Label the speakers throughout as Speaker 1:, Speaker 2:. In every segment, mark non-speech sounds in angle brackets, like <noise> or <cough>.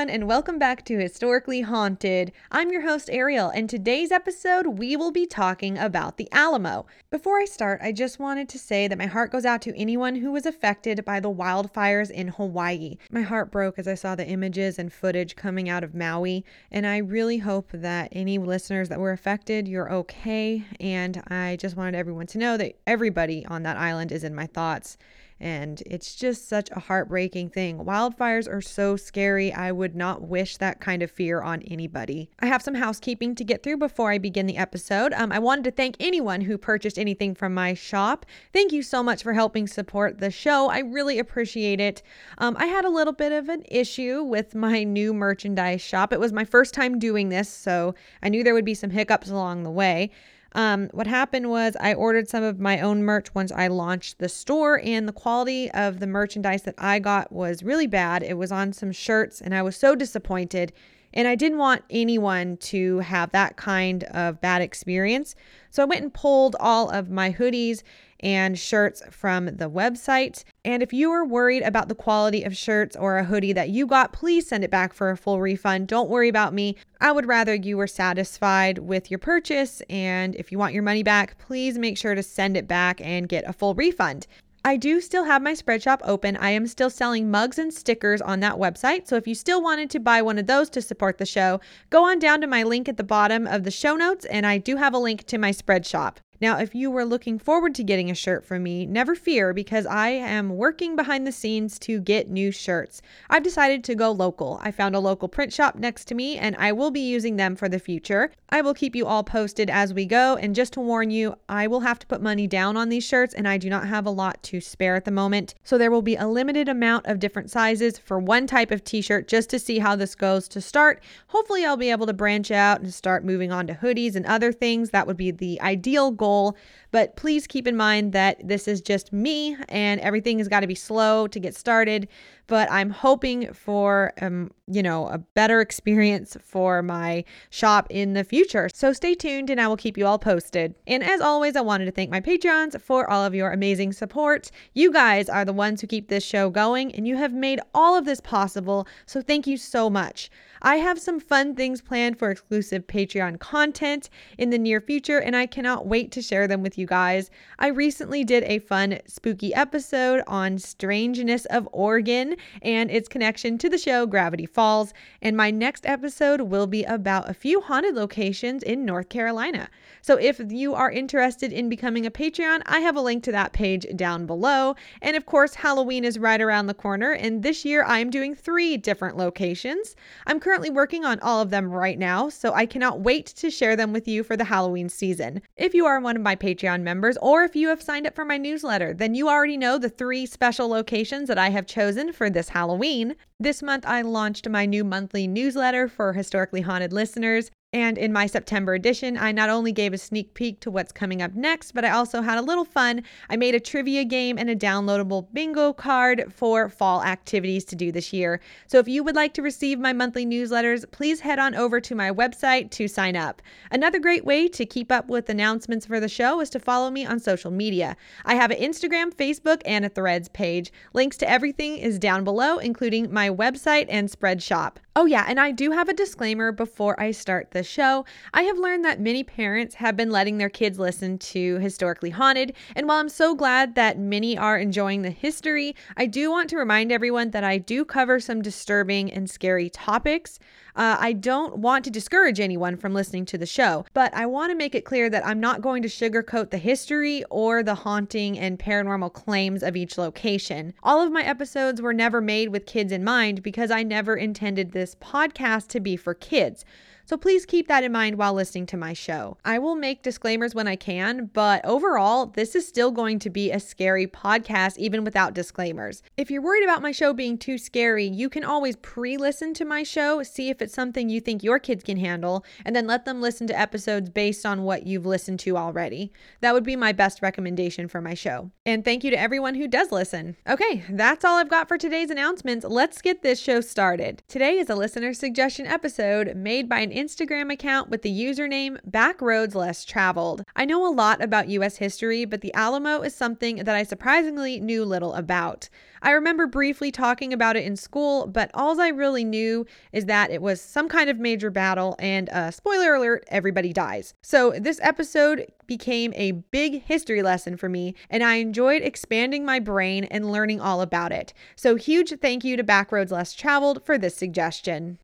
Speaker 1: Everyone, and welcome back to Historically Haunted. I'm your host, Ariel, and today's episode we will be talking about the Alamo. Before I start, I just wanted to say that my heart goes out to anyone who was affected by the wildfires in Hawaii. My heart broke as I saw the images and footage coming out of Maui, and I really hope that any listeners that were affected, you're okay. And I just wanted everyone to know that everybody on that island is in my thoughts. And it's just such a heartbreaking thing. Wildfires are so scary. I would not wish that kind of fear on anybody. I have some housekeeping to get through before I begin the episode. Um, I wanted to thank anyone who purchased anything from my shop. Thank you so much for helping support the show. I really appreciate it. Um, I had a little bit of an issue with my new merchandise shop. It was my first time doing this, so I knew there would be some hiccups along the way. Um, what happened was I ordered some of my own merch once I launched the store, and the quality of the merchandise that I got was really bad. It was on some shirts, and I was so disappointed. And I didn't want anyone to have that kind of bad experience. So I went and pulled all of my hoodies and shirts from the website. And if you are worried about the quality of shirts or a hoodie that you got, please send it back for a full refund. Don't worry about me. I would rather you were satisfied with your purchase. And if you want your money back, please make sure to send it back and get a full refund. I do still have my spread shop open. I am still selling mugs and stickers on that website. So if you still wanted to buy one of those to support the show, go on down to my link at the bottom of the show notes, and I do have a link to my spread shop. Now, if you were looking forward to getting a shirt from me, never fear because I am working behind the scenes to get new shirts. I've decided to go local. I found a local print shop next to me and I will be using them for the future. I will keep you all posted as we go. And just to warn you, I will have to put money down on these shirts and I do not have a lot to spare at the moment. So there will be a limited amount of different sizes for one type of t shirt just to see how this goes to start. Hopefully, I'll be able to branch out and start moving on to hoodies and other things. That would be the ideal goal goal. But please keep in mind that this is just me and everything has got to be slow to get started. But I'm hoping for, um, you know, a better experience for my shop in the future. So stay tuned and I will keep you all posted. And as always, I wanted to thank my Patreons for all of your amazing support. You guys are the ones who keep this show going and you have made all of this possible. So thank you so much. I have some fun things planned for exclusive Patreon content in the near future, and I cannot wait to share them with you guys. I recently did a fun, spooky episode on strangeness of Oregon and its connection to the show Gravity Falls, and my next episode will be about a few haunted locations in North Carolina. So if you are interested in becoming a Patreon, I have a link to that page down below. And of course, Halloween is right around the corner, and this year I'm doing three different locations. I'm currently working on all of them right now, so I cannot wait to share them with you for the Halloween season. If you are one of my Patreon members, or if you have signed up for my newsletter, then you already know the three special locations that I have chosen for this Halloween. This month, I launched my new monthly newsletter for historically haunted listeners. And in my September edition, I not only gave a sneak peek to what's coming up next, but I also had a little fun. I made a trivia game and a downloadable bingo card for fall activities to do this year. So if you would like to receive my monthly newsletters, please head on over to my website to sign up. Another great way to keep up with announcements for the show is to follow me on social media. I have an Instagram, Facebook, and a Threads page. Links to everything is down below, including my website and spread shop. Oh, yeah, and I do have a disclaimer before I start the show. I have learned that many parents have been letting their kids listen to Historically Haunted, and while I'm so glad that many are enjoying the history, I do want to remind everyone that I do cover some disturbing and scary topics. Uh, I don't want to discourage anyone from listening to the show, but I want to make it clear that I'm not going to sugarcoat the history or the haunting and paranormal claims of each location. All of my episodes were never made with kids in mind because I never intended this podcast to be for kids. So please keep that in mind while listening to my show. I will make disclaimers when I can, but overall, this is still going to be a scary podcast, even without disclaimers. If you're worried about my show being too scary, you can always pre listen to my show, see if it's something you think your kids can handle, and then let them listen to episodes based on what you've listened to already. That would be my best recommendation for my show. And thank you to everyone who does listen. Okay, that's all I've got for today's announcements. Let's get this show started. Today is a listener suggestion episode made by an Instagram account with the username Backroads Less Traveled. I know a lot about US history, but the Alamo is something that I surprisingly knew little about. I remember briefly talking about it in school, but all I really knew is that it was some kind of major battle, and uh, spoiler alert, everybody dies. So this episode became a big history lesson for me, and I enjoyed expanding my brain and learning all about it. So, huge thank you to Backroads Less Traveled for this suggestion.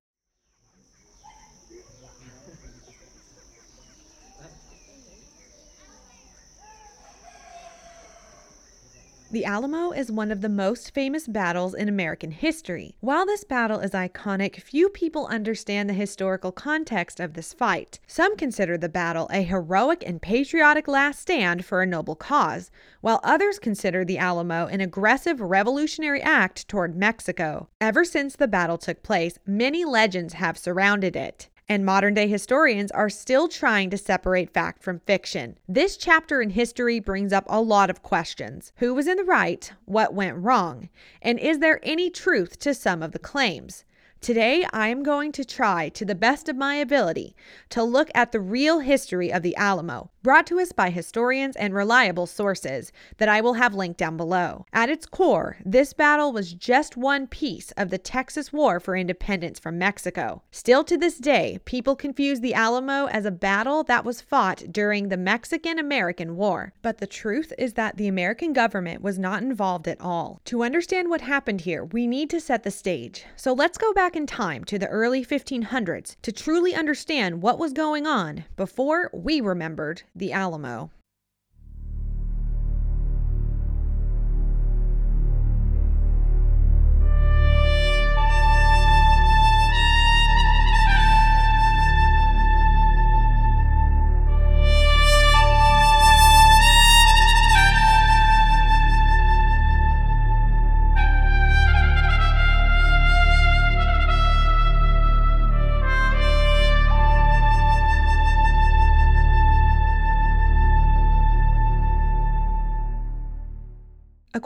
Speaker 1: The Alamo is one of the most famous battles in American history. While this battle is iconic, few people understand the historical context of this fight. Some consider the battle a heroic and patriotic last stand for a noble cause, while others consider the Alamo an aggressive revolutionary act toward Mexico. Ever since the battle took place, many legends have surrounded it and modern day historians are still trying to separate fact from fiction. This chapter in history brings up a lot of questions Who was in the right? What went wrong? And is there any truth to some of the claims? Today, I am going to try, to the best of my ability, to look at the real history of the Alamo, brought to us by historians and reliable sources that I will have linked down below. At its core, this battle was just one piece of the Texas War for Independence from Mexico. Still to this day, people confuse the Alamo as a battle that was fought during the Mexican American War. But the truth is that the American government was not involved at all. To understand what happened here, we need to set the stage. So let's go back in time to the early 1500s to truly understand what was going on before we remembered the Alamo.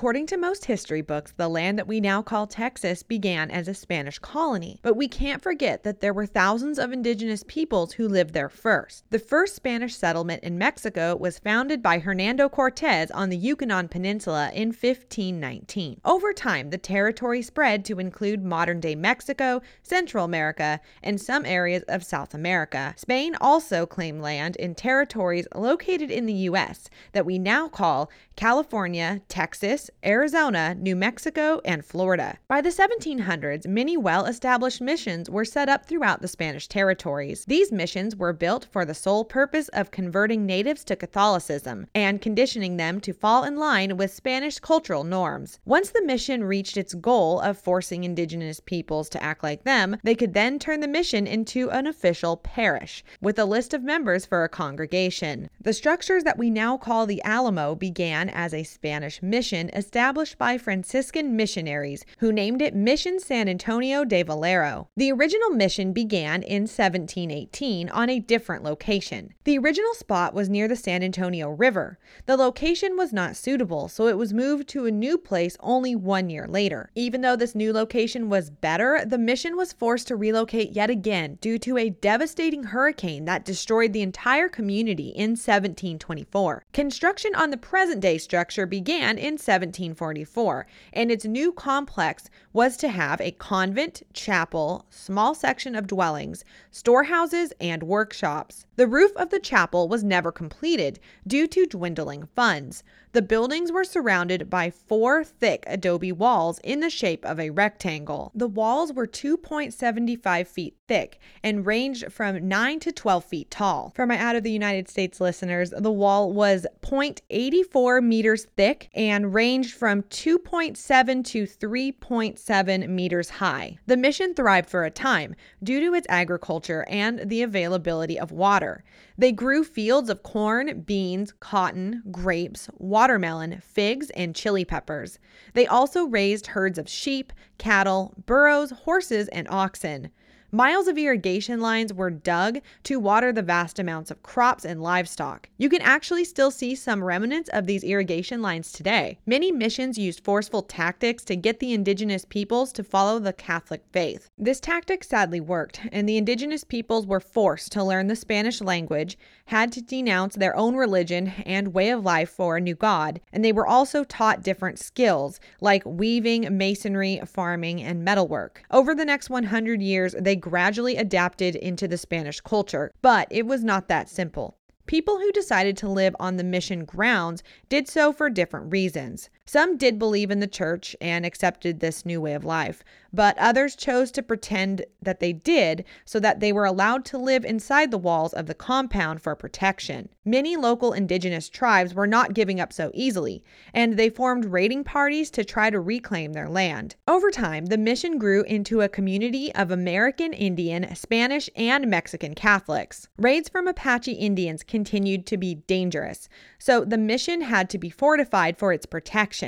Speaker 1: According to most history books, the land that we now call Texas began as a Spanish colony. But we can't forget that there were thousands of indigenous peoples who lived there first. The first Spanish settlement in Mexico was founded by Hernando Cortez on the Yucatan Peninsula in 1519. Over time, the territory spread to include modern day Mexico, Central America, and some areas of South America. Spain also claimed land in territories located in the U.S. that we now call California, Texas, Arizona, New Mexico, and Florida. By the 1700s, many well established missions were set up throughout the Spanish territories. These missions were built for the sole purpose of converting natives to Catholicism and conditioning them to fall in line with Spanish cultural norms. Once the mission reached its goal of forcing indigenous peoples to act like them, they could then turn the mission into an official parish with a list of members for a congregation. The structures that we now call the Alamo began as a Spanish mission established by Franciscan missionaries who named it Mission San Antonio de Valero. The original mission began in 1718 on a different location. The original spot was near the San Antonio River. The location was not suitable, so it was moved to a new place only one year later. Even though this new location was better, the mission was forced to relocate yet again due to a devastating hurricane that destroyed the entire community in 1724. Construction on the present day structure began in 1744, and its new complex was to have a convent, chapel, small section of dwellings, storehouses, and workshops. The roof of the chapel was never completed due to dwindling funds. The buildings were surrounded by four thick adobe walls in the shape of a rectangle. The walls were 2.75 feet thick and ranged from 9 to 12 feet tall. For my out of the United States listeners, the wall was 0.84 meters thick and ranged from 2.7 to 3.7 meters high. The mission thrived for a time due to its agriculture and the availability of water. They grew fields of corn, beans, cotton, grapes, watermelon, figs, and chili peppers. They also raised herds of sheep, cattle, burros, horses, and oxen. Miles of irrigation lines were dug to water the vast amounts of crops and livestock. You can actually still see some remnants of these irrigation lines today. Many missions used forceful tactics to get the indigenous peoples to follow the Catholic faith. This tactic sadly worked, and the indigenous peoples were forced to learn the Spanish language, had to denounce their own religion and way of life for a new god, and they were also taught different skills like weaving, masonry, farming, and metalwork. Over the next 100 years, they gradually adapted into the Spanish culture, but it was not that simple. People who decided to live on the mission grounds did so for different reasons. Some did believe in the church and accepted this new way of life, but others chose to pretend that they did so that they were allowed to live inside the walls of the compound for protection. Many local indigenous tribes were not giving up so easily, and they formed raiding parties to try to reclaim their land. Over time, the mission grew into a community of American Indian, Spanish, and Mexican Catholics. Raids from Apache Indians continued to be dangerous, so the mission had to be fortified for its protection.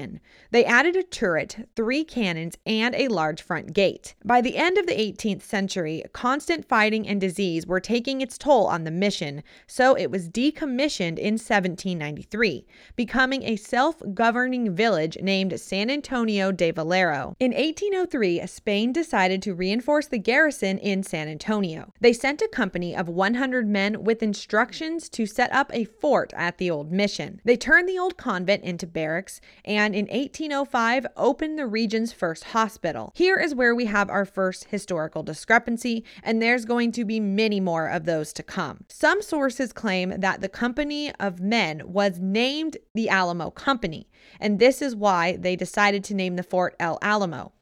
Speaker 1: They added a turret, three cannons, and a large front gate. By the end of the 18th century, constant fighting and disease were taking its toll on the mission, so it was decommissioned in 1793, becoming a self governing village named San Antonio de Valero. In 1803, Spain decided to reinforce the garrison in San Antonio. They sent a company of 100 men with instructions to set up a fort at the old mission. They turned the old convent into barracks and and in 1805 opened the region's first hospital. Here is where we have our first historical discrepancy, and there's going to be many more of those to come. Some sources claim that the company of men was named the Alamo Company, and this is why they decided to name the fort El Alamo.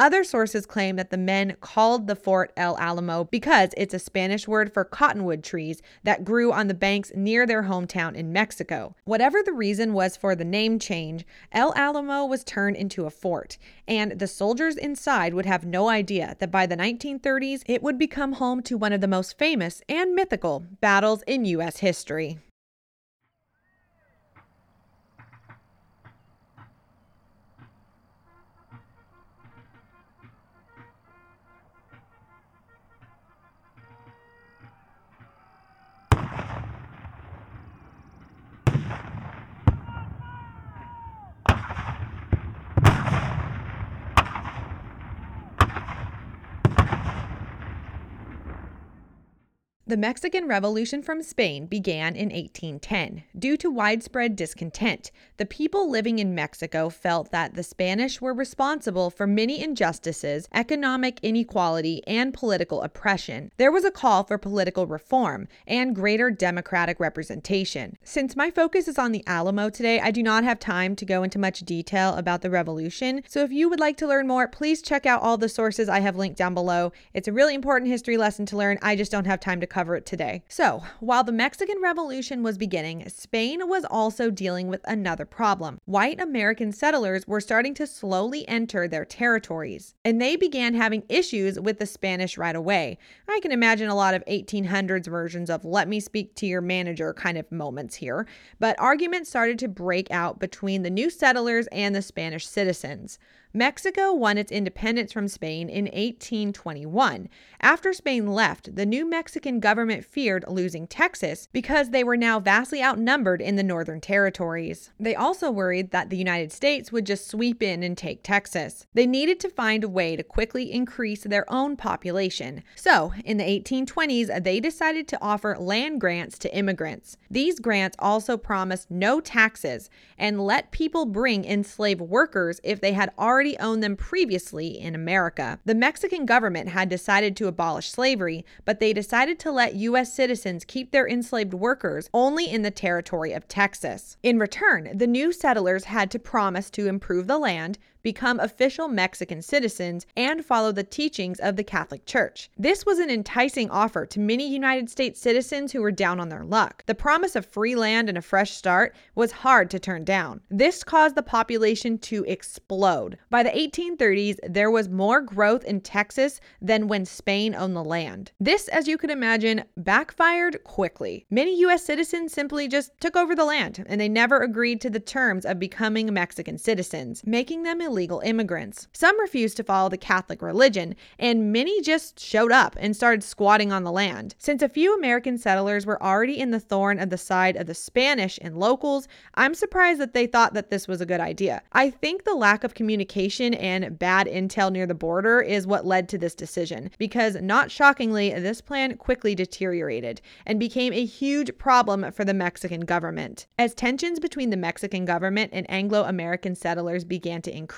Speaker 1: Other sources claim that the men called the fort El Alamo because it's a Spanish word for cottonwood trees that grew on the banks near their hometown in Mexico. Whatever the reason was for the name change, El Alamo was turned into a fort, and the soldiers inside would have no idea that by the 1930s it would become home to one of the most famous and mythical battles in U.S. history. The Mexican Revolution from Spain began in 1810. Due to widespread discontent, the people living in Mexico felt that the Spanish were responsible for many injustices, economic inequality, and political oppression. There was a call for political reform and greater democratic representation. Since my focus is on the Alamo today, I do not have time to go into much detail about the revolution. So if you would like to learn more, please check out all the sources I have linked down below. It's a really important history lesson to learn. I just don't have time to cover cover it today. So, while the Mexican Revolution was beginning, Spain was also dealing with another problem. White American settlers were starting to slowly enter their territories, and they began having issues with the Spanish right away. I can imagine a lot of 1800s versions of let me speak to your manager kind of moments here, but arguments started to break out between the new settlers and the Spanish citizens. Mexico won its independence from Spain in 1821. After Spain left, the new Mexican government feared losing Texas because they were now vastly outnumbered in the northern territories. They also worried that the United States would just sweep in and take Texas. They needed to find a way to quickly increase their own population. So, in the 1820s, they decided to offer land grants to immigrants. These grants also promised no taxes and let people bring enslaved workers if they had already already owned them previously in America. The Mexican government had decided to abolish slavery, but they decided to let U.S. citizens keep their enslaved workers only in the territory of Texas. In return, the new settlers had to promise to improve the land, become official Mexican citizens, and follow the teachings of the Catholic Church. This was an enticing offer to many United States citizens who were down on their luck. The promise of free land and a fresh start was hard to turn down. This caused the population to explode. By the 1830s, there was more growth in Texas than when Spain owned the land. This, as you can imagine, backfired quickly. Many U.S. citizens simply just took over the land and they never agreed to the terms of becoming Mexican citizens, making them illegal illegal immigrants. Some refused to follow the Catholic religion, and many just showed up and started squatting on the land. Since a few American settlers were already in the thorn of the side of the Spanish and locals, I'm surprised that they thought that this was a good idea. I think the lack of communication and bad intel near the border is what led to this decision, because not shockingly, this plan quickly deteriorated and became a huge problem for the Mexican government. As tensions between the Mexican government and Anglo American settlers began to increase,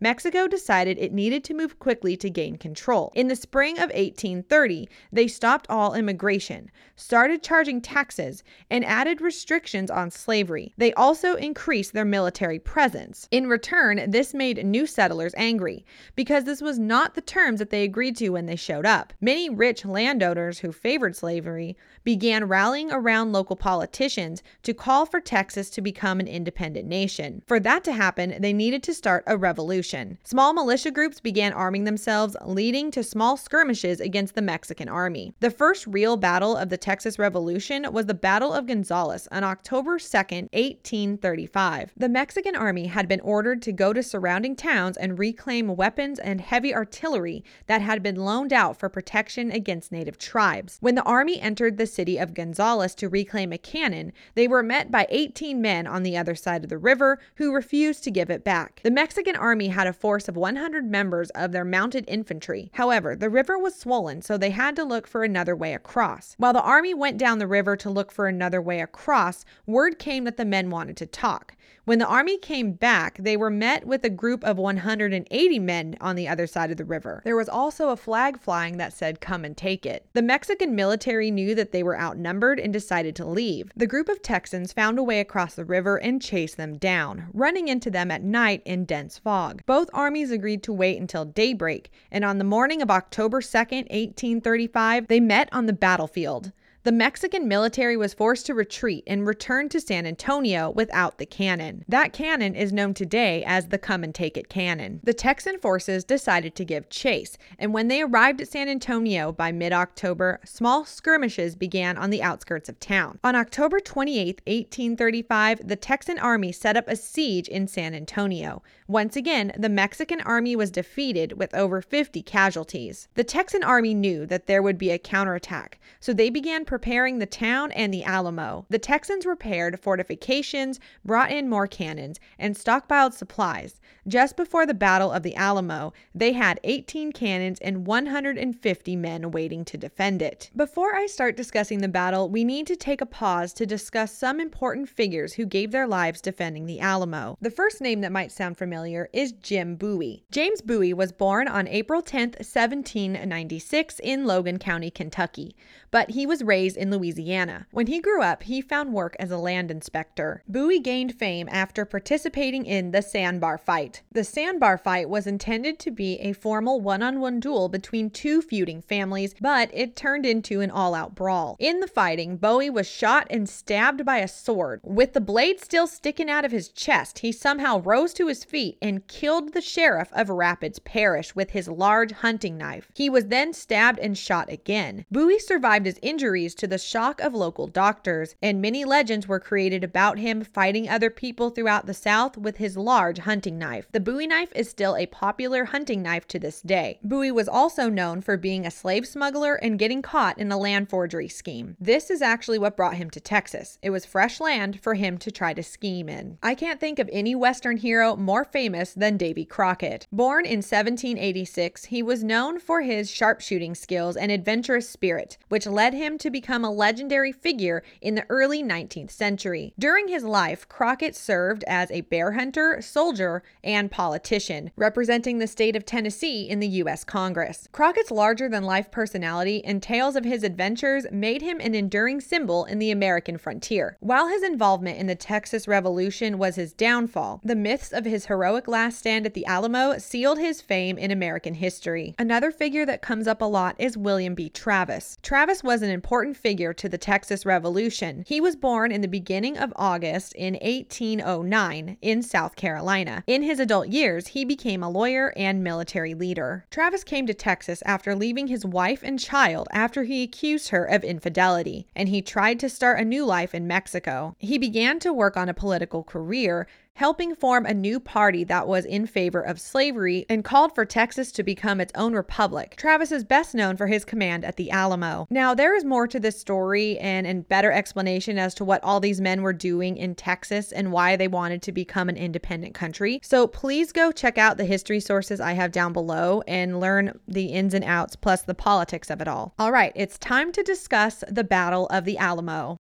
Speaker 1: Mexico decided it needed to move quickly to gain control. In the spring of 1830, they stopped all immigration, started charging taxes, and added restrictions on slavery. They also increased their military presence. In return, this made new settlers angry because this was not the terms that they agreed to when they showed up. Many rich landowners who favored slavery began rallying around local politicians to call for Texas to become an independent nation. For that to happen, they needed to start a revolution. Small militia groups began arming themselves, leading to small skirmishes against the Mexican army. The first real battle of the Texas Revolution was the Battle of Gonzales on October 2, 1835. The Mexican army had been ordered to go to surrounding towns and reclaim weapons and heavy artillery that had been loaned out for protection against native tribes. When the army entered the city of Gonzales to reclaim a cannon, they were met by 18 men on the other side of the river who refused to give it back. The Mexican army had a force of 100 members of their mounted infantry. However, the river was swollen, so they had to look for another way across. While the army went down the river to look for another way across, word came that the men wanted to talk. When the army came back, they were met with a group of 180 men on the other side of the river. There was also a flag flying that said, Come and take it. The Mexican military knew that they were outnumbered and decided to leave. The group of Texans found a way across the river and chased them down, running into them at night in dense fog. Both armies agreed to wait until daybreak, and on the morning of October 2nd, 1835, they met on the battlefield. The Mexican military was forced to retreat and return to San Antonio without the cannon. That cannon is known today as the Come and Take It cannon. The Texan forces decided to give chase, and when they arrived at San Antonio by mid October, small skirmishes began on the outskirts of town. On October 28, 1835, the Texan army set up a siege in San Antonio. Once again, the Mexican army was defeated with over 50 casualties. The Texan army knew that there would be a counterattack, so they began preparing the town and the Alamo. The Texans repaired fortifications, brought in more cannons, and stockpiled supplies. Just before the Battle of the Alamo, they had 18 cannons and 150 men waiting to defend it. Before I start discussing the battle, we need to take a pause to discuss some important figures who gave their lives defending the Alamo. The first name that might sound familiar is Jim Bowie. James Bowie was born on April 10, 1796, in Logan County, Kentucky, but he was raised in Louisiana. When he grew up, he found work as a land inspector. Bowie gained fame after participating in the sandbar fight. The sandbar fight was intended to be a formal one on one duel between two feuding families, but it turned into an all out brawl. In the fighting, Bowie was shot and stabbed by a sword. With the blade still sticking out of his chest, he somehow rose to his feet and killed the sheriff of Rapides Parish with his large hunting knife. He was then stabbed and shot again. Bowie survived his injuries to the shock of local doctors, and many legends were created about him fighting other people throughout the South with his large hunting knife. The Bowie knife is still a popular hunting knife to this day. Bowie was also known for being a slave smuggler and getting caught in a land forgery scheme. This is actually what brought him to Texas. It was fresh land for him to try to scheme in. I can't think of any Western hero more famous than Davy Crockett. Born in 1786, he was known for his sharpshooting skills and adventurous spirit, which led him to become a legendary figure in the early 19th century. During his life, Crockett served as a bear hunter, soldier, and politician, representing the state of Tennessee in the U.S. Congress. Crockett's larger than life personality and tales of his adventures made him an enduring symbol in the American frontier. While his involvement in the Texas Revolution was his downfall, the myths of his heroic last stand at the Alamo sealed his fame in American history. Another figure that comes up a lot is William B. Travis. Travis was an important figure to the Texas Revolution. He was born in the beginning of August in 1809 in South Carolina. In his adult years, he became a lawyer and military leader. Travis came to Texas after leaving his wife and child after he accused her of infidelity, and he tried to start a new life in Mexico. He began to work on a political career helping form a new party that was in favor of slavery and called for Texas to become its own republic. Travis is best known for his command at the Alamo. Now, there is more to this story and a better explanation as to what all these men were doing in Texas and why they wanted to become an independent country. So please go check out the history sources I have down below and learn the ins and outs plus the politics of it all. All right, it's time to discuss the Battle of the Alamo.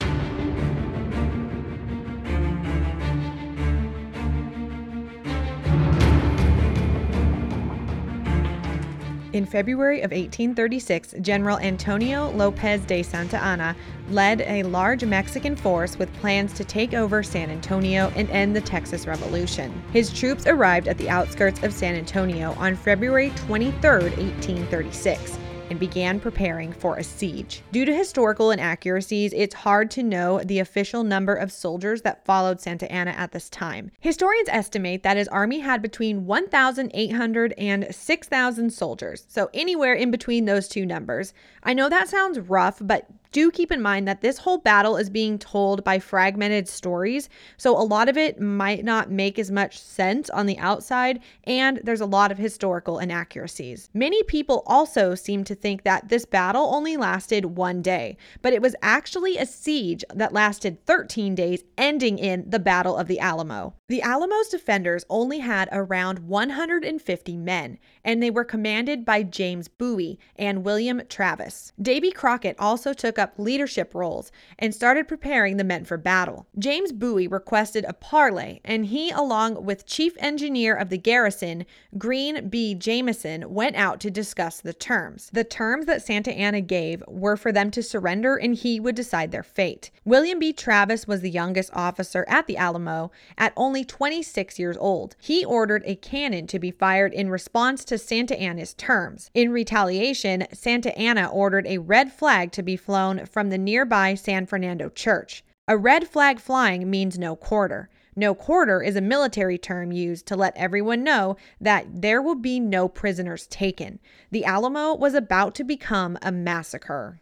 Speaker 1: In February of 1836, General Antonio Lopez de Santa Anna led a large Mexican force with plans to take over San Antonio and end the Texas Revolution. His troops arrived at the outskirts of San Antonio on February 23, 1836 and began preparing for a siege. Due to historical inaccuracies, it's hard to know the official number of soldiers that followed Santa Anna at this time. Historians estimate that his army had between 1,800 and 6,000 soldiers, so anywhere in between those two numbers. I know that sounds rough, but do keep in mind that this whole battle is being told by fragmented stories, so a lot of it might not make as much sense on the outside, and there's a lot of historical inaccuracies. Many people also seem to think that this battle only lasted one day, but it was actually a siege that lasted 13 days, ending in the Battle of the Alamo. The Alamo's defenders only had around 150 men, and they were commanded by James Bowie and William Travis. Davy Crockett also took up leadership roles and started preparing the men for battle. James Bowie requested a parley, and he, along with Chief Engineer of the garrison, Green B. Jameson, went out to discuss the terms. The terms that Santa Anna gave were for them to surrender and he would decide their fate. William B. Travis was the youngest officer at the Alamo at only 26 years old. He ordered a cannon to be fired in response to Santa Anna's terms. In retaliation, Santa Anna ordered a red flag to be flown from the nearby San Fernando Church. A red flag flying means no quarter. No quarter is a military term used to let everyone know that there will be no prisoners taken. The Alamo was about to become a massacre.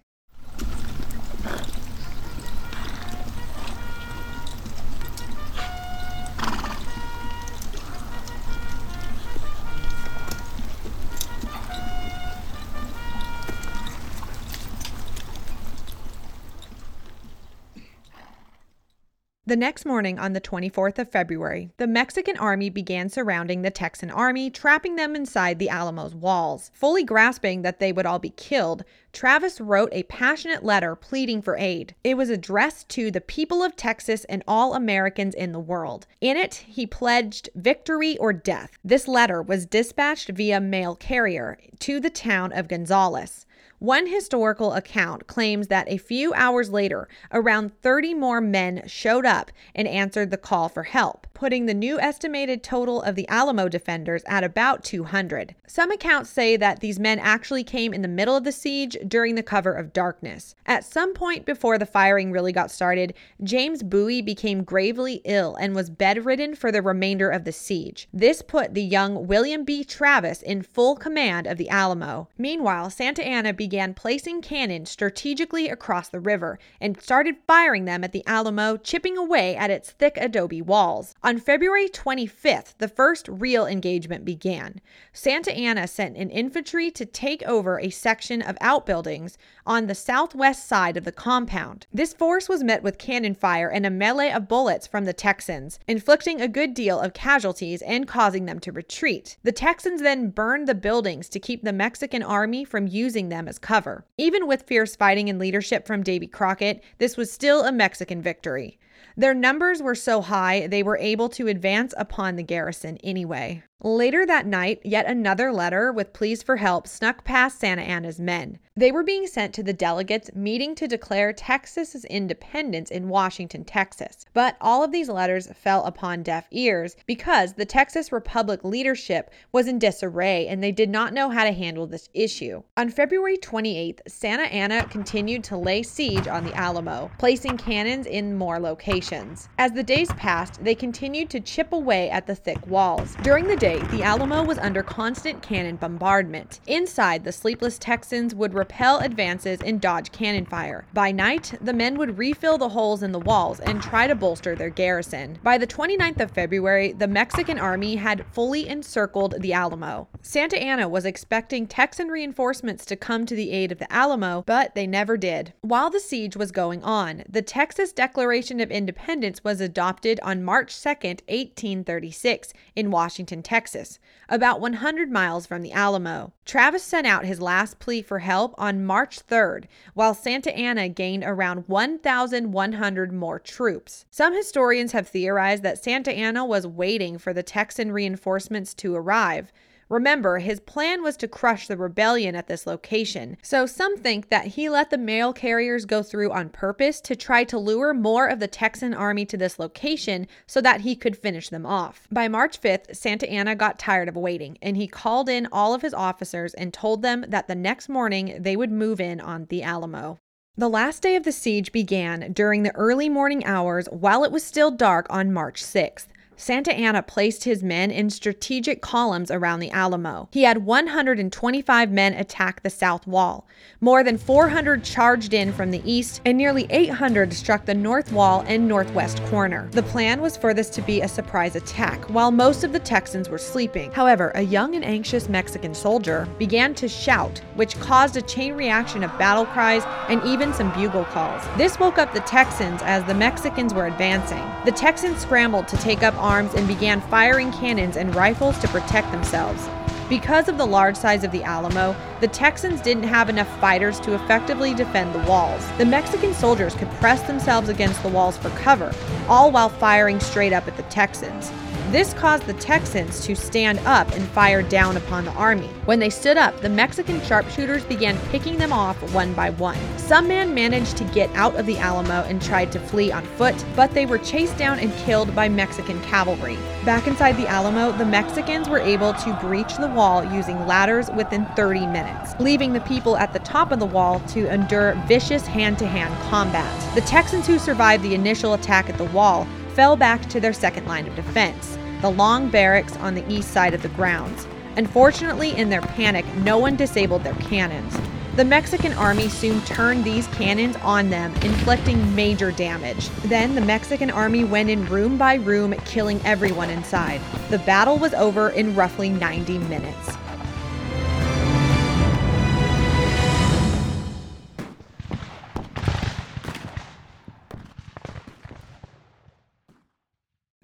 Speaker 1: The next morning, on the 24th of February, the Mexican army began surrounding the Texan army, trapping them inside the Alamo's walls. Fully grasping that they would all be killed, Travis wrote a passionate letter pleading for aid. It was addressed to the people of Texas and all Americans in the world. In it, he pledged victory or death. This letter was dispatched via mail carrier to the town of Gonzales. One historical account claims that a few hours later, around 30 more men showed up and answered the call for help, putting the new estimated total of the Alamo defenders at about 200. Some accounts say that these men actually came in the middle of the siege during the cover of darkness. At some point before the firing really got started, James Bowie became gravely ill and was bedridden for the remainder of the siege. This put the young William B. Travis in full command of the Alamo. Meanwhile, Santa Anna began placing cannons strategically across the river and started firing them at the Alamo, chipping away at its thick adobe walls. On February 25th, the first real engagement began. Santa Anna sent an infantry to take over a section of outbuildings on the southwest side of the compound. This force was met with cannon fire and a melee of bullets from the Texans, inflicting a good deal of casualties and causing them to retreat. The Texans then burned the buildings to keep the Mexican army from using them as cover. Even with fierce fighting and leadership from Davy Crockett, this was still a Mexican victory. Their numbers were so high they were able to advance upon the garrison anyway. Later that night, yet another letter with pleas for help snuck past Santa Anna's men. They were being sent to the delegates meeting to declare Texas's independence in Washington, Texas. But all of these letters fell upon deaf ears because the Texas Republic leadership was in disarray and they did not know how to handle this issue. On February 28th, Santa Anna continued to lay siege on the Alamo, placing cannons in more locations. As the days passed, they continued to chip away at the thick walls. During the day, the Alamo was under constant cannon bombardment. Inside, the sleepless Texans would repel advances and dodge cannon fire. By night, the men would refill the holes in the walls and try to bolster their garrison. By the 29th of February, the Mexican army had fully encircled the Alamo. Santa Anna was expecting Texan reinforcements to come to the aid of the Alamo, but they never did. While the siege was going on, the Texas Declaration of Independence was adopted on March 2, 1836, in Washington, Texas, about 100 miles from the Alamo. Travis sent out his last plea for help on March 3rd, while Santa Anna gained around 1,100 more troops. Some historians have theorized that Santa Anna was waiting for the Texan reinforcements to arrive. Remember, his plan was to crush the rebellion at this location, so some think that he let the mail carriers go through on purpose to try to lure more of the Texan army to this location so that he could finish them off. By March 5th, Santa Anna got tired of waiting, and he called in all of his officers and told them that the next morning they would move in on the Alamo. The last day of the siege began during the early morning hours while it was still dark on March 6th. Santa Anna placed his men in strategic columns around the Alamo. He had 125 men attack the south wall. More than 400 charged in from the east, and nearly 800 struck the north wall and northwest corner. The plan was for this to be a surprise attack, while most of the Texans were sleeping. However, a young and anxious Mexican soldier began to shout, which caused a chain reaction of battle cries and even some bugle calls. This woke up the Texans as the Mexicans were advancing. The Texans scrambled to take up arms and began firing cannons and rifles to protect themselves. Because of the large size of the Alamo, the Texans didn't have enough fighters to effectively defend the walls. The Mexican soldiers could press themselves against the walls for cover, all while firing straight up at the Texans. This caused the Texans to stand up and fire down upon the army. When they stood up, the Mexican sharpshooters began picking them off one by one. Some men managed to get out of the Alamo and tried to flee on foot, but they were chased down and killed by Mexican cavalry. Back inside the Alamo, the Mexicans were able to breach the wall using ladders within 30 minutes, leaving the people at the top of the wall to endure vicious hand to hand combat. The Texans who survived the initial attack at the wall fell back to their second line of defense, the long barracks on the east side of the grounds. Unfortunately, in their panic, no one disabled their cannons. The Mexican army soon turned these cannons on them, inflicting major damage. Then the Mexican army went in room by room, killing everyone inside. The battle was over in roughly 90 minutes.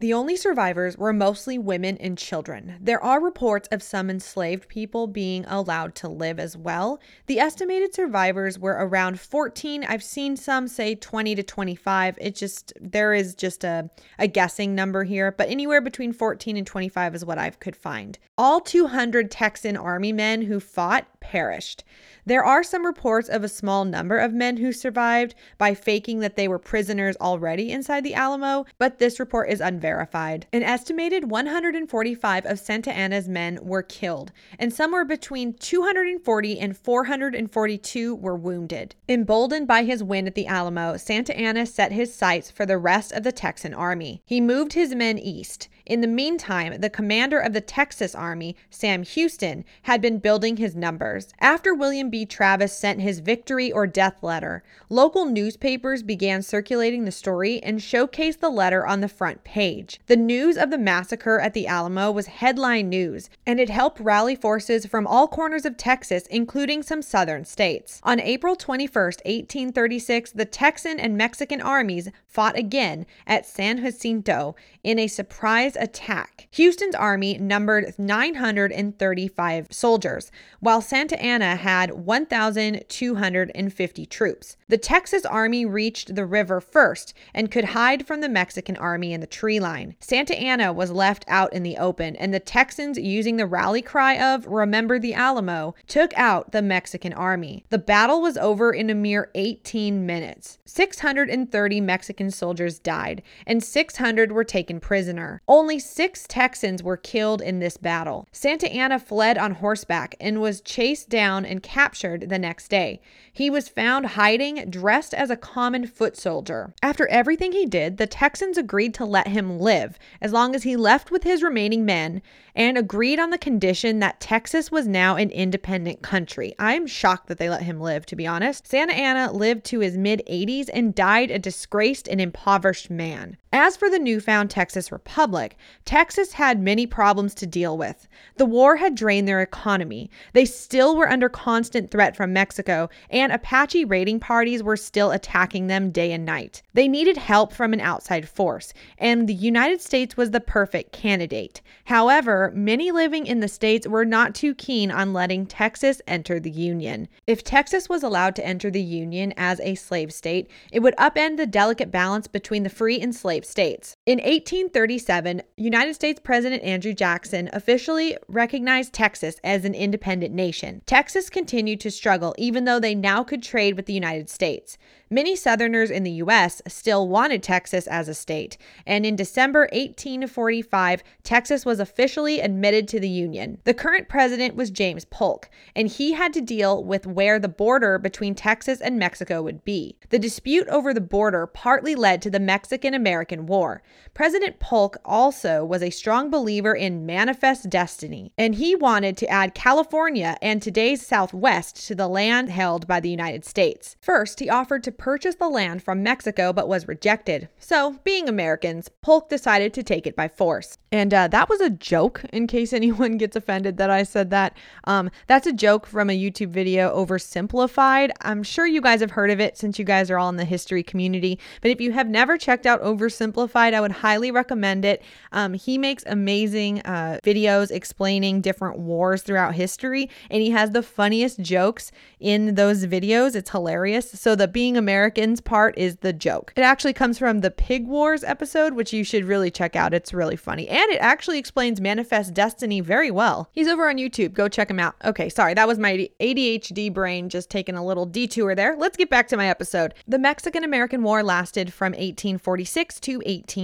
Speaker 1: The only survivors were mostly women and children. There are reports of some enslaved people being allowed to live as well. The estimated survivors were around 14. I've seen some say 20 to 25. It just, there is just a, a guessing number here, but anywhere between 14 and 25 is what I could find. All 200 Texan army men who fought perished. There are some reports of a small number of men who survived by faking that they were prisoners already inside the Alamo, but this report is unverified. An estimated 145 of Santa Anna's men were killed, and somewhere between 240 and 442 were wounded. Emboldened by his win at the Alamo, Santa Anna set his sights for the rest of the Texan army. He moved his men east. In the meantime, the commander of the Texas Army, Sam Houston, had been building his numbers. After William B. Travis sent his victory or death letter, local newspapers began circulating the story and showcased the letter on the front page. The news of the massacre at the Alamo was headline news, and it helped rally forces from all corners of Texas, including some southern states. On April 21, 1836, the Texan and Mexican armies fought again at San Jacinto in a surprise attack. Houston's army numbered 935 soldiers, while Santa Anna had 1,250 troops. The Texas army reached the river first and could hide from the Mexican army in the tree line. Santa Anna was left out in the open, and the Texans, using the rally cry of Remember the Alamo, took out the Mexican army. The battle was over in a mere 18 minutes. 630 Mexican soldiers died, and 600 were taken prisoner. Only six Texans were killed in this battle. Santa Anna fled on horseback and was chased down and captured the next day. He was found hiding, dressed as a common foot soldier. After everything he did, the Texans agreed to let him live as long as he left with his remaining men and agreed on the condition that Texas was now an independent country. I am shocked that they let him live, to be honest. Santa Anna lived to his mid 80s and died a disgraced and impoverished man. As for the newfound Texas Republic, Texas had many problems to deal with. The war had drained their economy. They still were under constant threat from Mexico, and Apache raiding parties were still attacking them day and night. They needed help from an outside force, and the United States was the perfect candidate. However, many living in the states were not too keen on letting Texas enter the Union. If Texas was allowed to enter the Union as a slave state, it would upend the delicate balance between the free and slave states. In 1837, United States President Andrew Jackson officially recognized Texas as an independent nation. Texas continued to struggle even though they now could trade with the United States. Many Southerners in the U.S. still wanted Texas as a state, and in December 1845, Texas was officially admitted to the Union. The current president was James Polk, and he had to deal with where the border between Texas and Mexico would be. The dispute over the border partly led to the Mexican American War. President Polk also was a strong believer in manifest destiny, and he wanted to add California and today's Southwest to the land held by the United States. First, he offered to purchase the land from Mexico but was rejected. So, being Americans, Polk decided to take it by force. And uh, that was a joke, in case <laughs> anyone gets offended that I said that. Um, that's a joke from a YouTube video oversimplified. I'm sure you guys have heard of it since you guys are all in the history community. But if you have never checked out Oversimplified, I would highly recommend it. Um, he makes amazing uh, videos explaining different wars throughout history, and he has the funniest jokes in those videos. It's hilarious. So, the being Americans part is the joke. It actually comes from the Pig Wars episode, which you should really check out. It's really funny. And it actually explains Manifest Destiny very well. He's over on YouTube. Go check him out. Okay, sorry, that was my ADHD brain just taking a little detour there. Let's get back to my episode. The Mexican American War lasted from 1846 to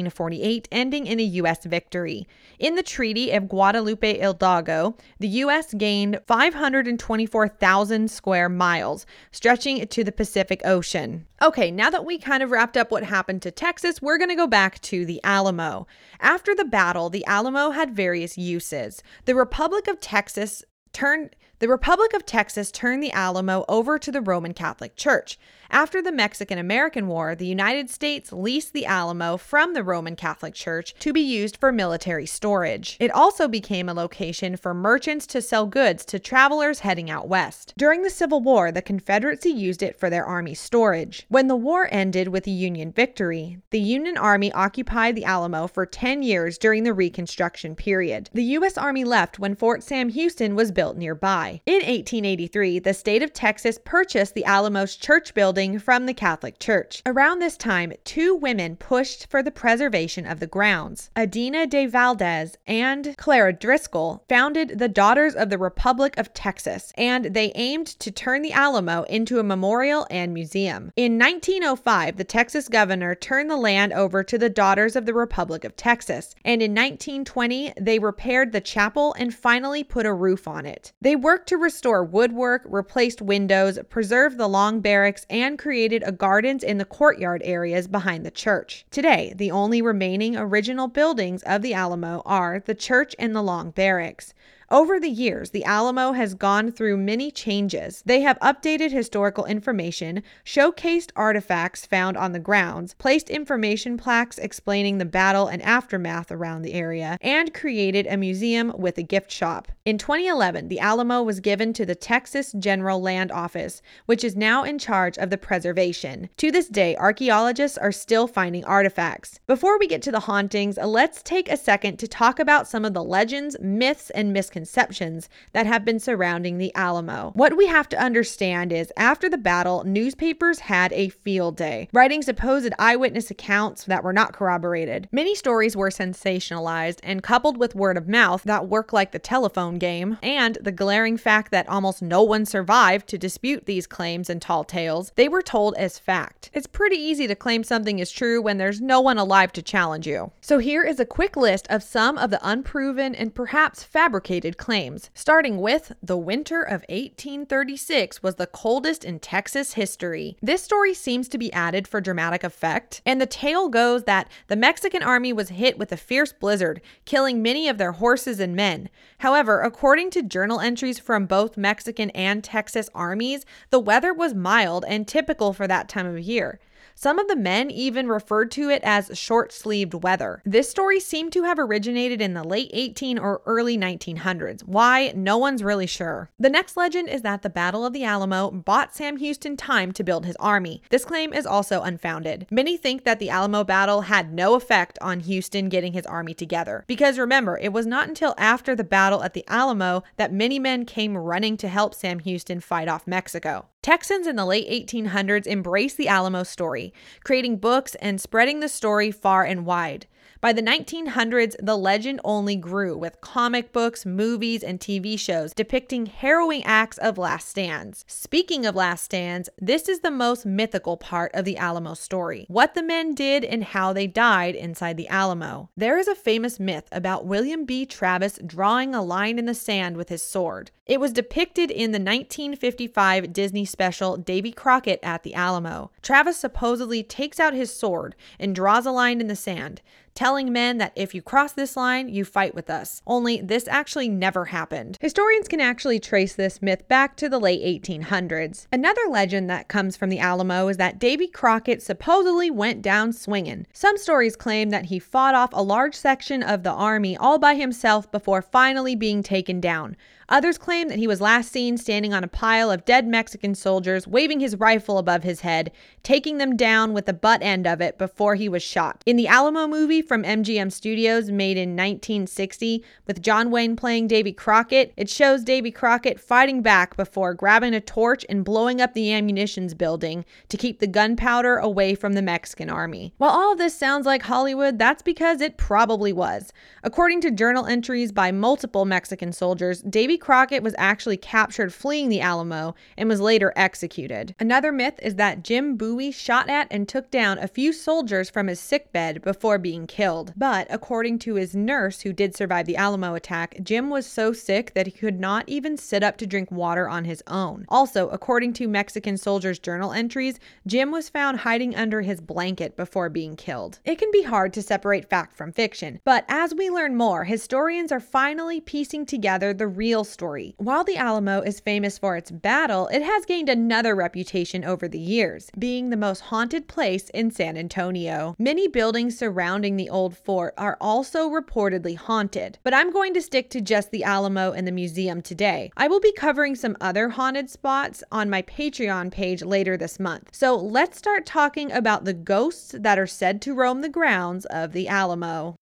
Speaker 1: 1848, ending in a U.S. victory. In the Treaty of Guadalupe Hidalgo, the U.S. gained 524,000 square miles, stretching to the Pacific Ocean. Okay, now that we kind of wrapped up what happened to Texas, we're going to go back to the Alamo. After the battle, the Alamo had various uses. The Republic of Texas turned the Republic of Texas turned the Alamo over to the Roman Catholic Church. After the Mexican American War, the United States leased the Alamo from the Roman Catholic Church to be used for military storage. It also became a location for merchants to sell goods to travelers heading out west. During the Civil War, the Confederacy used it for their army storage. When the war ended with a Union victory, the Union Army occupied the Alamo for 10 years during the Reconstruction period. The U.S. Army left when Fort Sam Houston was built nearby. In 1883, the state of Texas purchased the Alamos Church building from the Catholic Church. Around this time, two women pushed for the preservation of the grounds. Adina de Valdez and Clara Driscoll founded the Daughters of the Republic of Texas, and they aimed to turn the Alamo into a memorial and museum. In 1905, the Texas governor turned the land over to the Daughters of the Republic of Texas, and in 1920, they repaired the chapel and finally put a roof on it. They worked to restore woodwork, replaced windows, preserved the long barracks, and created a gardens in the courtyard areas behind the church. Today, the only remaining original buildings of the Alamo are the church and the long barracks. Over the years, the Alamo has gone through many changes. They have updated historical information, showcased artifacts found on the grounds, placed information plaques explaining the battle and aftermath around the area, and created a museum with a gift shop. In 2011, the Alamo was given to the Texas General Land Office, which is now in charge of the preservation. To this day, archaeologists are still finding artifacts. Before we get to the hauntings, let's take a second to talk about some of the legends, myths, and misconceptions misconceptions that have been surrounding the Alamo. What we have to understand is after the battle, newspapers had a field day, writing supposed eyewitness accounts that were not corroborated. Many stories were sensationalized and coupled with word of mouth that work like the telephone game, and the glaring fact that almost no one survived to dispute these claims and tall tales, they were told as fact. It's pretty easy to claim something is true when there's no one alive to challenge you. So here is a quick list of some of the unproven and perhaps fabricated claims, starting with the winter of 1836 was the coldest in Texas history. This story seems to be added for dramatic effect, and the tale goes that the Mexican army was hit with a fierce blizzard, killing many of their horses and men. However, according to journal entries from both Mexican and Texas armies, the weather was mild and typical for that time of year. Some of the men even referred to it as short sleeved weather. This story seemed to have originated in the late 18 or early 1900s. Why? No one's really sure. The next legend is that the Battle of the Alamo bought Sam Houston time to build his army. This claim is also unfounded. Many think that the Alamo battle had no effect on Houston getting his army together. Because remember, it was not until after the battle at the Alamo that many men came running to help Sam Houston fight off Mexico. Texans in the late 1800s embraced the Alamo story, creating books and spreading the story far and wide. By the 1900s, the legend only grew with comic books, movies, and TV shows depicting harrowing acts of last stands. Speaking of last stands, this is the most mythical part of the Alamo story what the men did and how they died inside the Alamo. There is a famous myth about William B. Travis drawing a line in the sand with his sword. It was depicted in the 1955 Disney special Davy Crockett at the Alamo. Travis supposedly takes out his sword and draws a line in the sand telling men that if you cross this line, you fight with us. Only this actually never happened. Historians can actually trace this myth back to the late 1800s. Another legend that comes from the Alamo is that Davy Crockett supposedly went down swinging. Some stories claim that he fought off a large section of the army all by himself before finally being taken down. Others claim that he was last seen standing on a pile of dead Mexican soldiers, waving his rifle above his head, taking them down with the butt end of it before he was shot. In the Alamo movie from MGM Studios, made in 1960, with John Wayne playing Davy Crockett, it shows Davy Crockett fighting back before grabbing a torch and blowing up the ammunitions building to keep the gunpowder away from the Mexican army. While all of this sounds like Hollywood, that's because it probably was. According to journal entries by multiple Mexican soldiers, Davy Crockett was actually captured fleeing the Alamo and was later executed. Another myth is that Jim Bowie shot at and took down a few soldiers from his sickbed before being killed. But according to his nurse who did survive the Alamo attack, Jim was so sick that he could not even sit up to drink water on his own. Also, according to Mexican soldiers' journal entries, Jim was found hiding under his blanket before being killed. It can be hard to separate fact from fiction, but as we learn more, historians are finally piecing together the real story. While the Alamo is famous for its battle, it has gained another reputation over the years, being the most haunted place in San Antonio. Many buildings surrounding the old fort are also reportedly haunted, but I'm going to stick to just the Alamo and the museum today. I will be covering some other haunted spots on my Patreon page later this month. So let's start talking about the ghosts that are said to roam the grounds of the Alamo.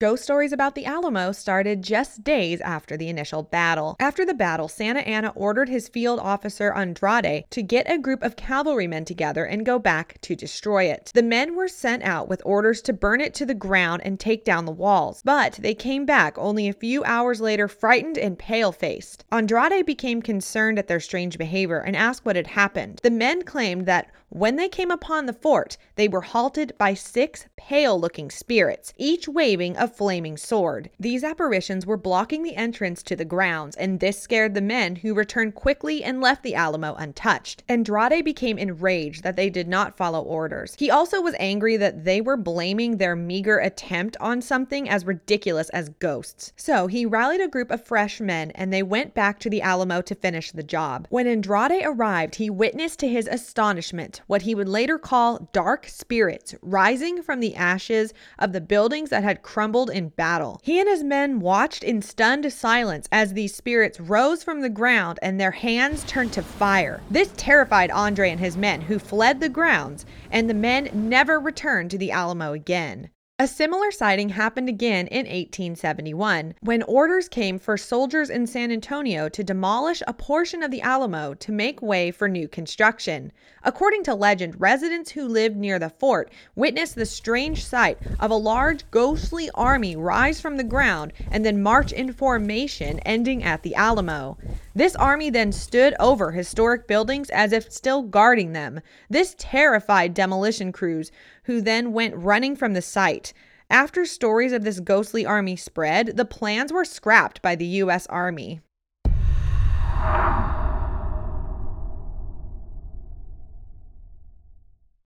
Speaker 1: Ghost stories about the Alamo started just days after the initial battle. After the battle, Santa Anna ordered his field officer Andrade to get a group of cavalrymen together and go back to destroy it. The men were sent out with orders to burn it to the ground and take down the walls, but they came back only a few hours later frightened and pale faced. Andrade became concerned at their strange behavior and asked what had happened. The men claimed that When they came upon the fort, they were halted by six pale looking spirits, each waving a flaming sword. These apparitions were blocking the entrance to the grounds, and this scared the men who returned quickly and left the Alamo untouched. Andrade became enraged that they did not follow orders. He also was angry that they were blaming their meager attempt on something as ridiculous as ghosts. So he rallied a group of fresh men and they went back to the Alamo to finish the job. When Andrade arrived, he witnessed to his astonishment what he would later call dark spirits rising from the ashes of the buildings that had crumbled in battle. He and his men watched in stunned silence as these spirits rose from the ground and their hands turned to fire. This terrified Andre and his men, who fled the grounds, and the men never returned to the Alamo again. A similar sighting happened again in 1871 when orders came for soldiers in San Antonio to demolish a portion of the Alamo to make way for new construction. According to legend, residents who lived near the fort witnessed the strange sight of a large ghostly army rise from the ground and then march in formation, ending at the Alamo. This army then stood over historic buildings as if still guarding them. This terrified demolition crews, who then went running from the site. After stories of this ghostly army spread, the plans were scrapped by the U.S. Army.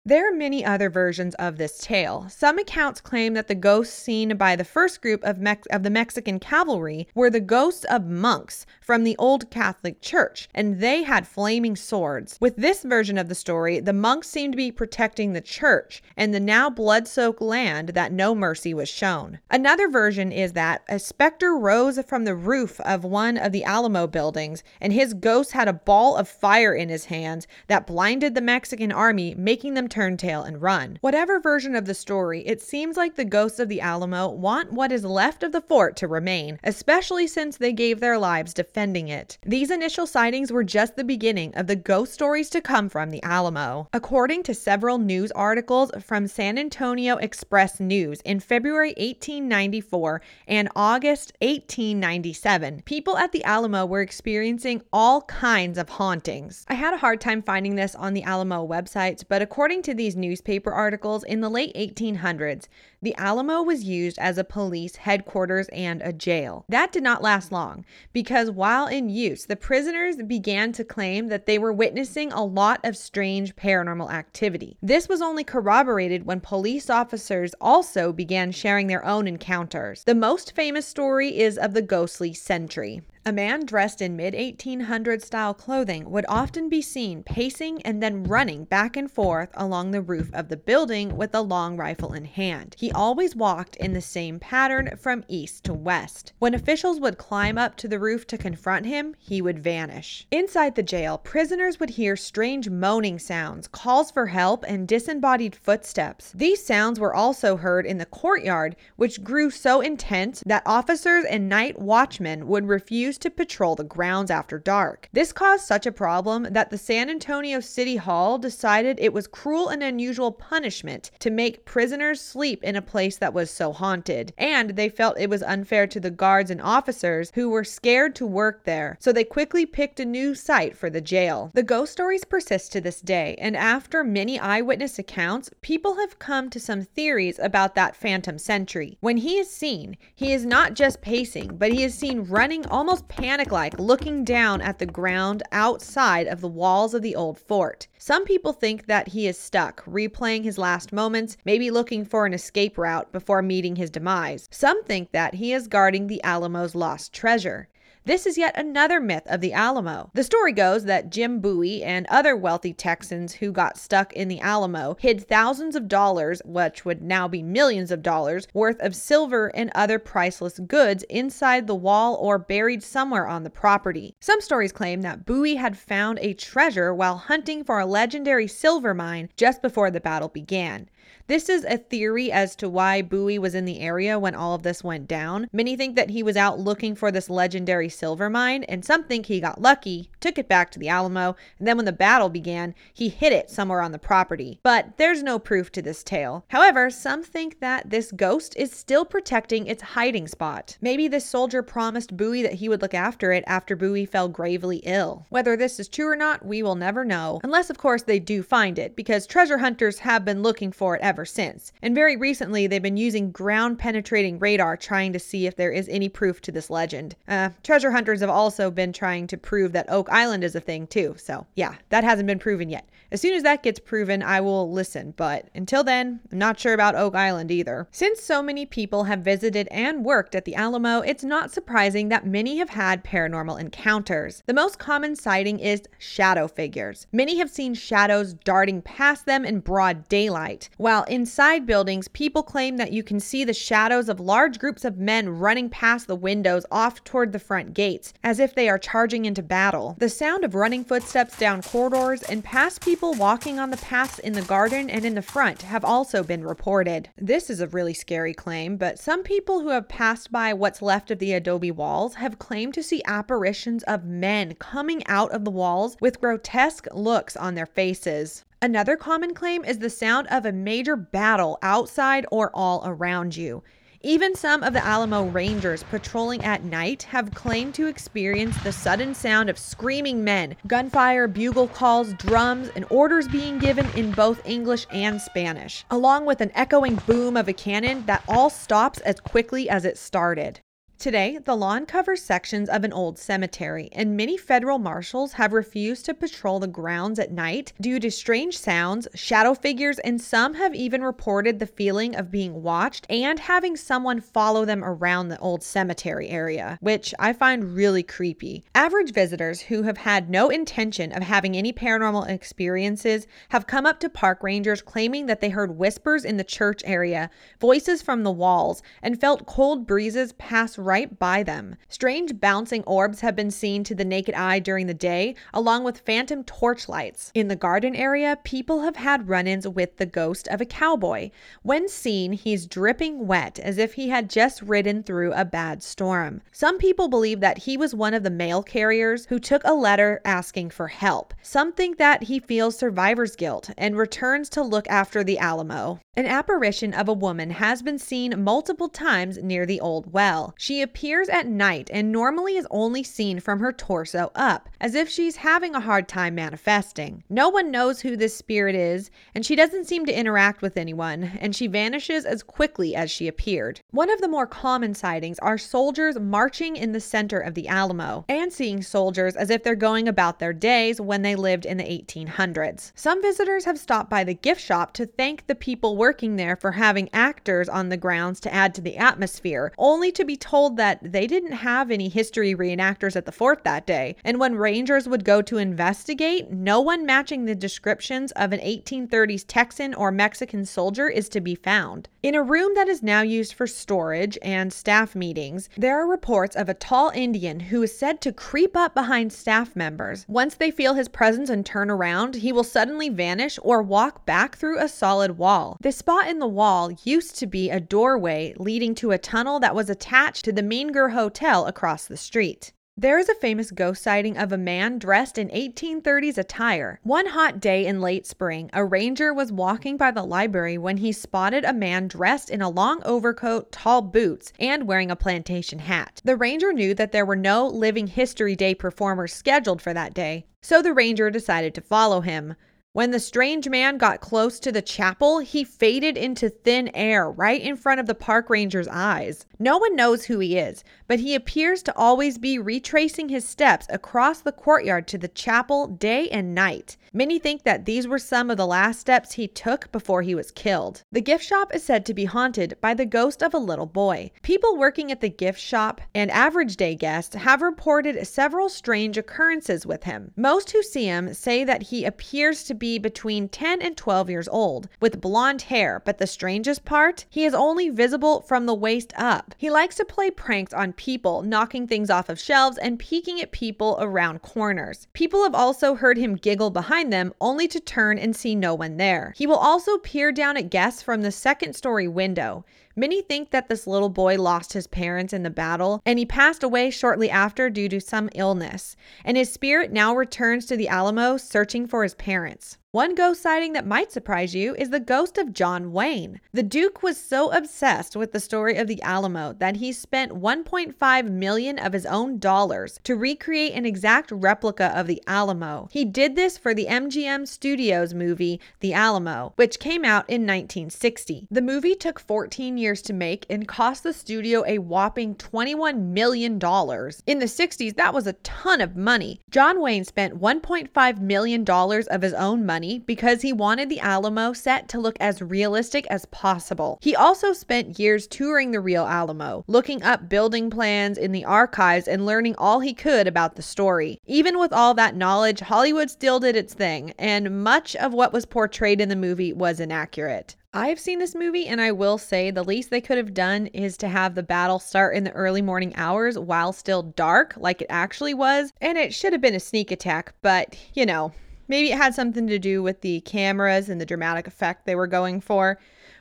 Speaker 1: There are many other versions of this tale. Some accounts claim that the ghosts seen by the first group of, Mex- of the Mexican cavalry were the ghosts of monks from the old Catholic Church, and they had flaming swords. With this version of the story, the monks seemed to be protecting the church and the now blood soaked land that no mercy was shown. Another version is that a specter rose from the roof of one of the Alamo buildings, and his ghost had a ball of fire in his hands that blinded the Mexican army, making them turn tail and run. Whatever version of the story, it seems like the ghosts of the Alamo want what is left of the fort to remain, especially since they gave their lives defending it. These initial sightings were just the beginning of the ghost stories to come from the Alamo. According to several news articles from San Antonio Express News in February 1894 and August 1897, people at the Alamo were experiencing all kinds of hauntings. I had a hard time finding this on the Alamo website, but according to to these newspaper articles, in the late 1800s, the Alamo was used as a police headquarters and a jail. That did not last long because while in use, the prisoners began to claim that they were witnessing a lot of strange paranormal activity. This was only corroborated when police officers also began sharing their own encounters. The most famous story is of the ghostly sentry. A man dressed in mid 1800 style clothing would often be seen pacing and then running back and forth along the roof of the building with a long rifle in hand. He always walked in the same pattern from east to west. When officials would climb up to the roof to confront him, he would vanish. Inside the jail, prisoners would hear strange moaning sounds, calls for help, and disembodied footsteps. These sounds were also heard in the courtyard, which grew so intense that officers and night watchmen would refuse to patrol the grounds after dark. This caused such a problem that the San Antonio City Hall decided it was cruel and unusual punishment to make prisoners sleep in a place that was so haunted, and they felt it was unfair to the guards and officers who were scared to work there, so they quickly picked a new site for the jail. The ghost stories persist to this day, and after many eyewitness accounts, people have come to some theories about that phantom sentry. When he is seen, he is not just pacing, but he is seen running almost panic like, looking down at the ground outside of the walls of the old fort. Some people think that he is stuck, replaying his last moments, maybe looking for an escape route before meeting his demise. Some think that he is guarding the Alamo's lost treasure. This is yet another myth of the Alamo. The story goes that Jim Bowie and other wealthy Texans who got stuck in the Alamo hid thousands of dollars, which would now be millions of dollars, worth of silver and other priceless goods inside the wall or buried somewhere on the property. Some stories claim that Bowie had found a treasure while hunting for a legendary silver mine just before the battle began. This is a theory as to why Bowie was in the area when all of this went down. Many think that he was out looking for this legendary silver mine, and some think he got lucky, took it back to the Alamo, and then when the battle began, he hid it somewhere on the property. But there's no proof to this tale. However, some think that this ghost is still protecting its hiding spot. Maybe this soldier promised Bowie that he would look after it after Bowie fell gravely ill. Whether this is true or not, we will never know, unless, of course, they do find it, because treasure hunters have been looking for it ever since. And very recently, they've been using ground penetrating radar trying to see if there is any proof to this legend. Uh, treasure hunters have also been trying to prove that Oak Island is a thing too, so yeah, that hasn't been proven yet. As soon as that gets proven, I will listen, but until then, I'm not sure about Oak Island either. Since so many people have visited and worked at the Alamo, it's not surprising that many have had paranormal encounters. The most common sighting is shadow figures. Many have seen shadows darting past them in broad daylight, while inside buildings, people claim that you can see the shadows of large groups of men running past the windows off toward the front gates, as if they are charging into battle. The sound of running footsteps down corridors and past people People walking on the paths in the garden and in the front have also been reported. This is a really scary claim, but some people who have passed by what's left of the adobe walls have claimed to see apparitions of men coming out of the walls with grotesque looks on their faces. Another common claim is the sound of a major battle outside or all around you. Even some of the Alamo Rangers patrolling at night have claimed to experience the sudden sound of screaming men, gunfire, bugle calls, drums, and orders being given in both English and Spanish, along with an echoing boom of a cannon that all stops as quickly as it started. Today, the lawn covers sections of an old cemetery, and many federal marshals have refused to patrol the grounds at night due to strange sounds, shadow figures, and some have even reported the feeling of being watched and having someone follow them around the old cemetery area, which I find really creepy. Average visitors who have had no intention of having any paranormal experiences have come up to park rangers claiming that they heard whispers in the church area, voices from the walls, and felt cold breezes pass right by them. Strange bouncing orbs have been seen to the naked eye during the day, along with phantom torchlights. In the garden area, people have had run ins with the ghost of a cowboy. When seen, he's dripping wet as if he had just ridden through a bad storm. Some people believe that he was one of the mail carriers who took a letter asking for help. Some think that he feels survivor's guilt and returns to look after the Alamo. An apparition of a woman has been seen multiple times near the old well. She appears at night and normally is only seen from her torso up, as if she's having a hard time manifesting. No one knows who this spirit is, and she doesn't seem to interact with anyone, and she vanishes as quickly as she appeared. One of the more common sightings are soldiers marching in the center of the Alamo, and seeing soldiers as if they're going about their days when they lived in the 1800s. Some visitors have stopped by the gift shop to thank the people working there for having actors on the grounds to add to the atmosphere, only to be told told that they didn't have any history reenactors at the fort that day, and when rangers would go to investigate, no one matching the descriptions of an 1830s Texan or Mexican soldier is to be found. In a room that is now used for storage and staff meetings, there are reports of a tall Indian who is said to creep up behind staff members. Once they feel his presence and turn around, he will suddenly vanish or walk back through a solid wall. The spot in the wall used to be a doorway leading to a tunnel that was attached to the Menger Hotel across the street. There is a famous ghost sighting of a man dressed in 1830s attire. One hot day in late spring, a ranger was walking by the library when he spotted a man dressed in a long overcoat, tall boots, and wearing a plantation hat. The ranger knew that there were no Living History Day performers scheduled for that day, so the ranger decided to follow him. When the strange man got close to the chapel, he faded into thin air right in front of the park ranger's eyes. No one knows who he is, but he appears to always be retracing his steps across the courtyard to the chapel day and night. Many think that these were some of the last steps he took before he was killed. The gift shop is said to be haunted by the ghost of a little boy. People working at the gift shop and average day guests have reported several strange occurrences with him. Most who see him say that he appears to be between 10 and 12 years old, with blonde hair, but the strangest part, he is only visible from the waist up. He likes to play pranks on people, knocking things off of shelves and peeking at people around corners. People have also heard him giggle behind behind them, only to turn and see no one there. He will also peer down at guests from the second story window. Many think that this little boy lost his parents in the battle, and he passed away shortly after due to some illness, and his spirit now returns to the Alamo searching for his parents. One ghost sighting that might surprise you is the ghost of John Wayne. The Duke was so obsessed with the story of the Alamo that he spent 1.5 million of his own dollars to recreate an exact replica of the Alamo. He did this for the MGM Studios movie The Alamo, which came out in 1960. The movie took 14 years to make and cost the studio a whopping 21 million dollars. In the 60s, that was a ton of money. John Wayne spent 1.5 million dollars of his own money money because he wanted the Alamo set to look as realistic as possible. He also spent years touring the real Alamo, looking up building plans in the archives and learning all he could about the story. Even with all that knowledge, Hollywood still did its thing, and much of what was portrayed in the movie was inaccurate. I've seen this movie, and I will say the least they could have done is to have the battle start in the early morning hours while still dark, like it actually was. And it should have been a sneak attack, but you know, Maybe it had something to do with the cameras and the dramatic effect they were going for.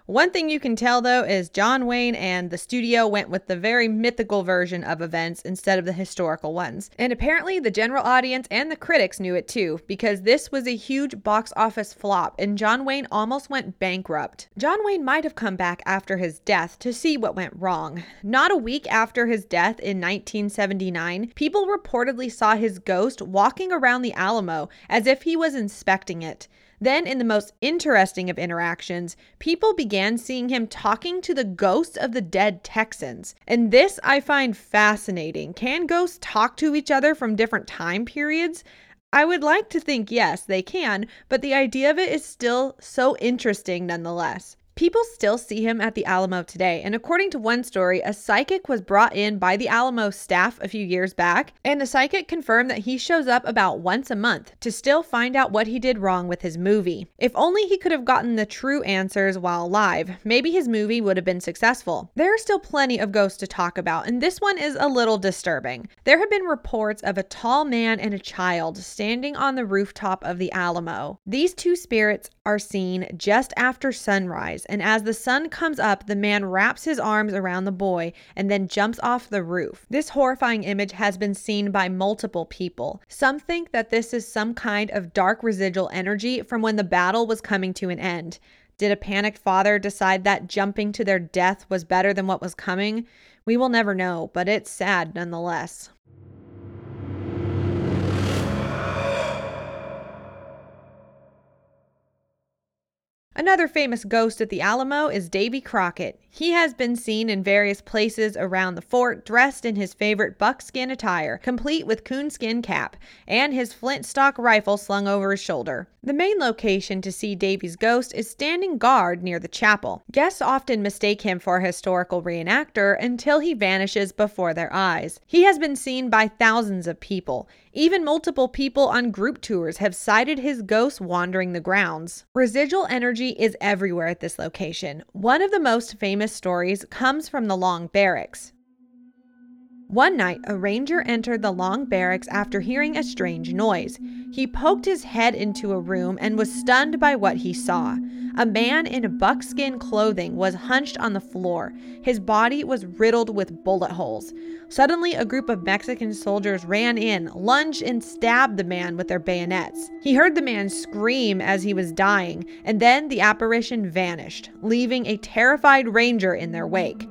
Speaker 1: One thing you can tell though is John Wayne and the studio went with the very mythical version of events instead of the historical ones. And apparently the general audience and the critics knew it too, because this was a huge box office flop and John Wayne almost went bankrupt. John Wayne might have come back after his death to see what went wrong. Not a week after his death in 1979, people reportedly saw his ghost walking around the Alamo as if he was inspecting it. Then, in the most interesting of interactions, people began seeing him talking to the ghosts of the dead Texans. And this I find fascinating. Can ghosts talk to each other from different time periods? I would like to think yes, they can, but the idea of it is still so interesting nonetheless. People still see him at the Alamo today, and according to one story, a psychic was brought in by the Alamo staff a few years back, and the psychic confirmed that he shows up about once a month to still find out what he did wrong with his movie. If only he could have gotten the true answers while alive, maybe his movie would have been successful. There are still plenty of ghosts to talk about, and this one is a little disturbing. There have been reports of a tall man and a child standing on the rooftop of the Alamo. These two spirits are seen just after sunrise and as the sun comes up, the man wraps his arms around the boy and then jumps off the roof. This horrifying image has been seen by multiple people. Some think that this is some kind of dark residual energy from when the battle was coming to an end. Did a panicked father decide that jumping to their death was better than what was coming? We will never know, but it's sad nonetheless. Another famous ghost at the Alamo is Davy Crockett. He has been seen in various places around the fort dressed in his favorite buckskin attire, complete with coonskin cap, and his flintstock rifle slung over his shoulder. The main location to see Davy's ghost is standing guard near the chapel. Guests often mistake him for a historical reenactor until he vanishes before their eyes. He has been seen by thousands of people. Even multiple people on group tours have sighted his ghost wandering the grounds. Residual energy is everywhere at this location. One of the most famous stories comes from the Long Barracks. One night, a ranger entered the long barracks after hearing a strange noise. He poked his head into a room and was stunned by what he saw. A man in buckskin clothing was hunched on the floor. His body was riddled with bullet holes. Suddenly, a group of Mexican soldiers ran in, lunged, and stabbed the man with their bayonets. He heard the man scream as he was dying, and then the apparition vanished, leaving a terrified ranger in their wake.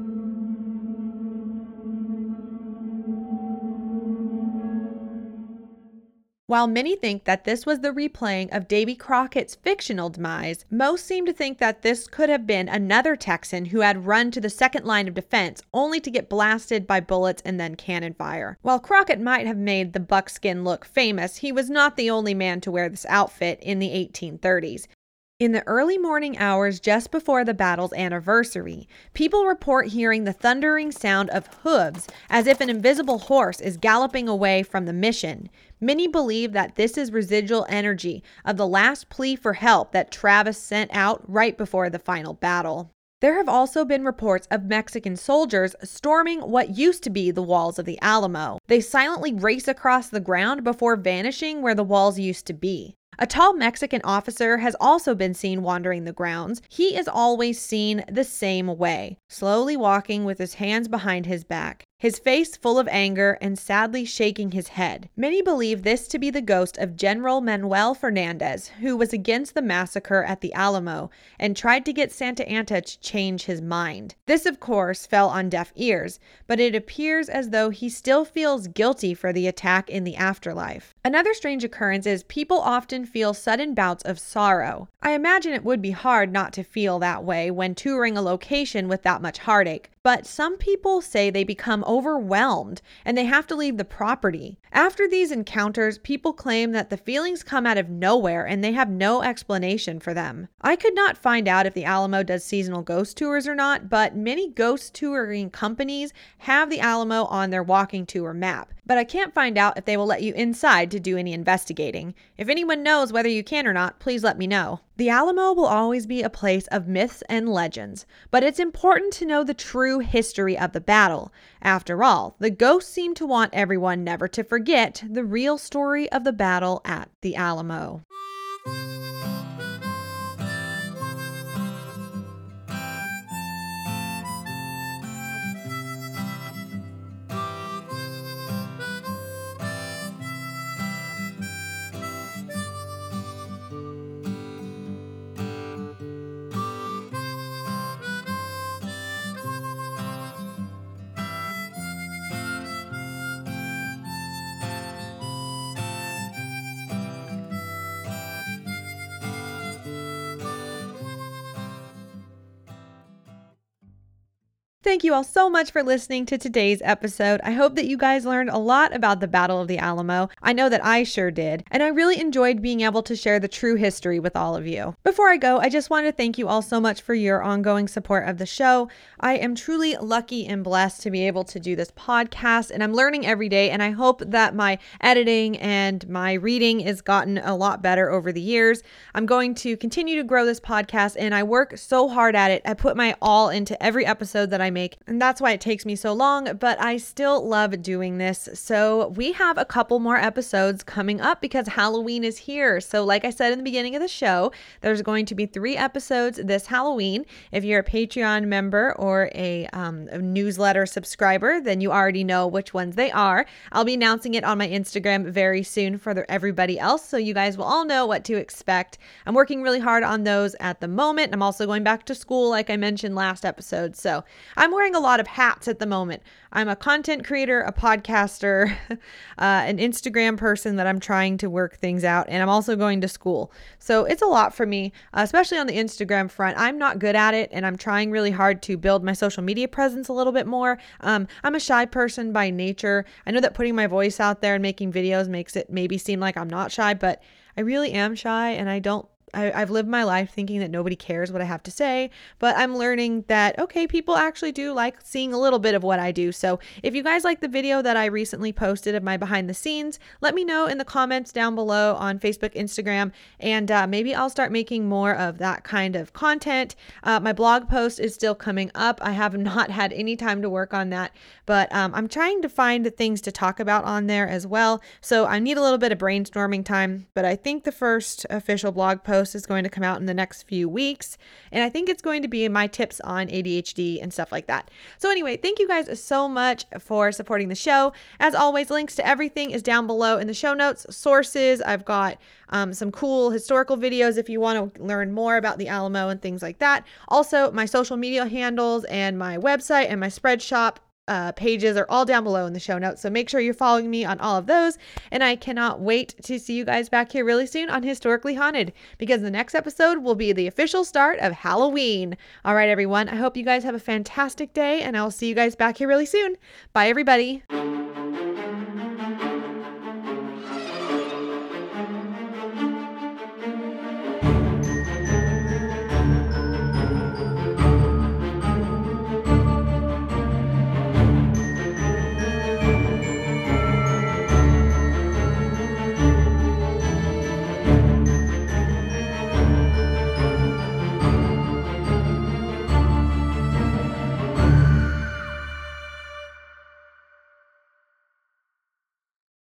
Speaker 1: While many think that this was the replaying of Davy Crockett's fictional demise, most seem to think that this could have been another Texan who had run to the second line of defense only to get blasted by bullets and then cannon fire. While Crockett might have made the buckskin look famous, he was not the only man to wear this outfit in the 1830s. In the early morning hours just before the battle's anniversary, people report hearing the thundering sound of hooves as if an invisible horse is galloping away from the mission. Many believe that this is residual energy of the last plea for help that Travis sent out right before the final battle. There have also been reports of Mexican soldiers storming what used to be the walls of the Alamo. They silently race across the ground before vanishing where the walls used to be. A tall Mexican officer has also been seen wandering the grounds. He is always seen the same way, slowly walking with his hands behind his back his face full of anger and sadly shaking his head. Many believe this to be the ghost of General Manuel Fernandez, who was against the massacre at the Alamo and tried to get Santa Anna to change his mind. This, of course, fell on deaf ears, but it appears as though he still feels guilty for the attack in the afterlife. Another strange occurrence is people often feel sudden bouts of sorrow. I imagine it would be hard not to feel that way when touring a location with that much heartache, but some people say they become overwhelmed and they have to leave the property. After these encounters, people claim that the feelings come out of nowhere and they have no explanation for them. I could not find out if the Alamo does seasonal ghost tours or not, but many ghost touring companies have the Alamo on their walking tour map. But I can't find out if they will let you inside to do any investigating. If anyone knows whether you can or not, please let me know. The Alamo will always be a place of myths and legends, but it's important to know the true history of the battle. After all, the ghosts seem to want everyone never to forget the real story of the battle at the Alamo. Thank you all so much for listening to today's episode. I hope that you guys learned a lot about the Battle of the Alamo. I know that I sure did, and I really enjoyed being able to share the true history with all of you. Before I go, I just want to thank you all so much for your ongoing support of the show. I am truly lucky and blessed to be able to do this podcast, and I'm learning every day, and I hope that my editing and my reading has gotten a lot better over the years. I'm going to continue to grow this podcast, and I work so hard at it. I put my all into every episode that I make. And that's why it takes me so long, but I still love doing this. So we have a couple more episodes coming up because Halloween is here. So, like I said in the beginning of the show, there's going to be three episodes this Halloween. If you're a Patreon member or a, um, a newsletter subscriber, then you already know which ones they are. I'll be announcing it on my Instagram very soon for the, everybody else. So, you guys will all know what to expect. I'm working really hard on those at the moment. I'm also going back to school, like I mentioned last episode. So, I'm I'm wearing a lot of hats at the moment. I'm a content creator, a podcaster, <laughs> uh, an Instagram person that I'm trying to work things out, and I'm also going to school. So it's a lot for me, uh, especially on the Instagram front. I'm not good at it, and I'm trying really hard to build my social media presence a little bit more. Um, I'm a shy person by nature. I know that putting my voice out there and making videos makes it maybe seem like I'm not shy, but I really am shy, and I don't I, have lived my life thinking that nobody cares what I have to say, but I'm learning that, okay, people actually do like seeing a little bit of what I do. So if you guys like the video that I recently posted of my behind the scenes, let me know in the comments down below on Facebook, Instagram, and uh, maybe I'll start making more of that kind of content. Uh, my blog post is still coming up. I have <laughs> not had any time to work on that, but um, I'm trying to find things to talk about on there as well. So I need a little bit of brainstorming time, but I think the first official blog post is going to come out in the next few weeks. And I think it's going to be my tips on ADHD and stuff like that. So, anyway, thank you guys so much for supporting the show. As always, links to everything is down below in the show notes. Sources, I've got um, some cool historical videos if you want to learn more about the Alamo and things like that. Also, my social media handles and my website and my spread shop uh, pages are all down below in the show notes. So make sure you're following me on all of those. And I cannot wait to see you guys back here really soon on Historically Haunted because the next episode will be the official start of Halloween. All right, everyone. I hope you guys have a fantastic day and I'll see you guys back here really soon. Bye, everybody.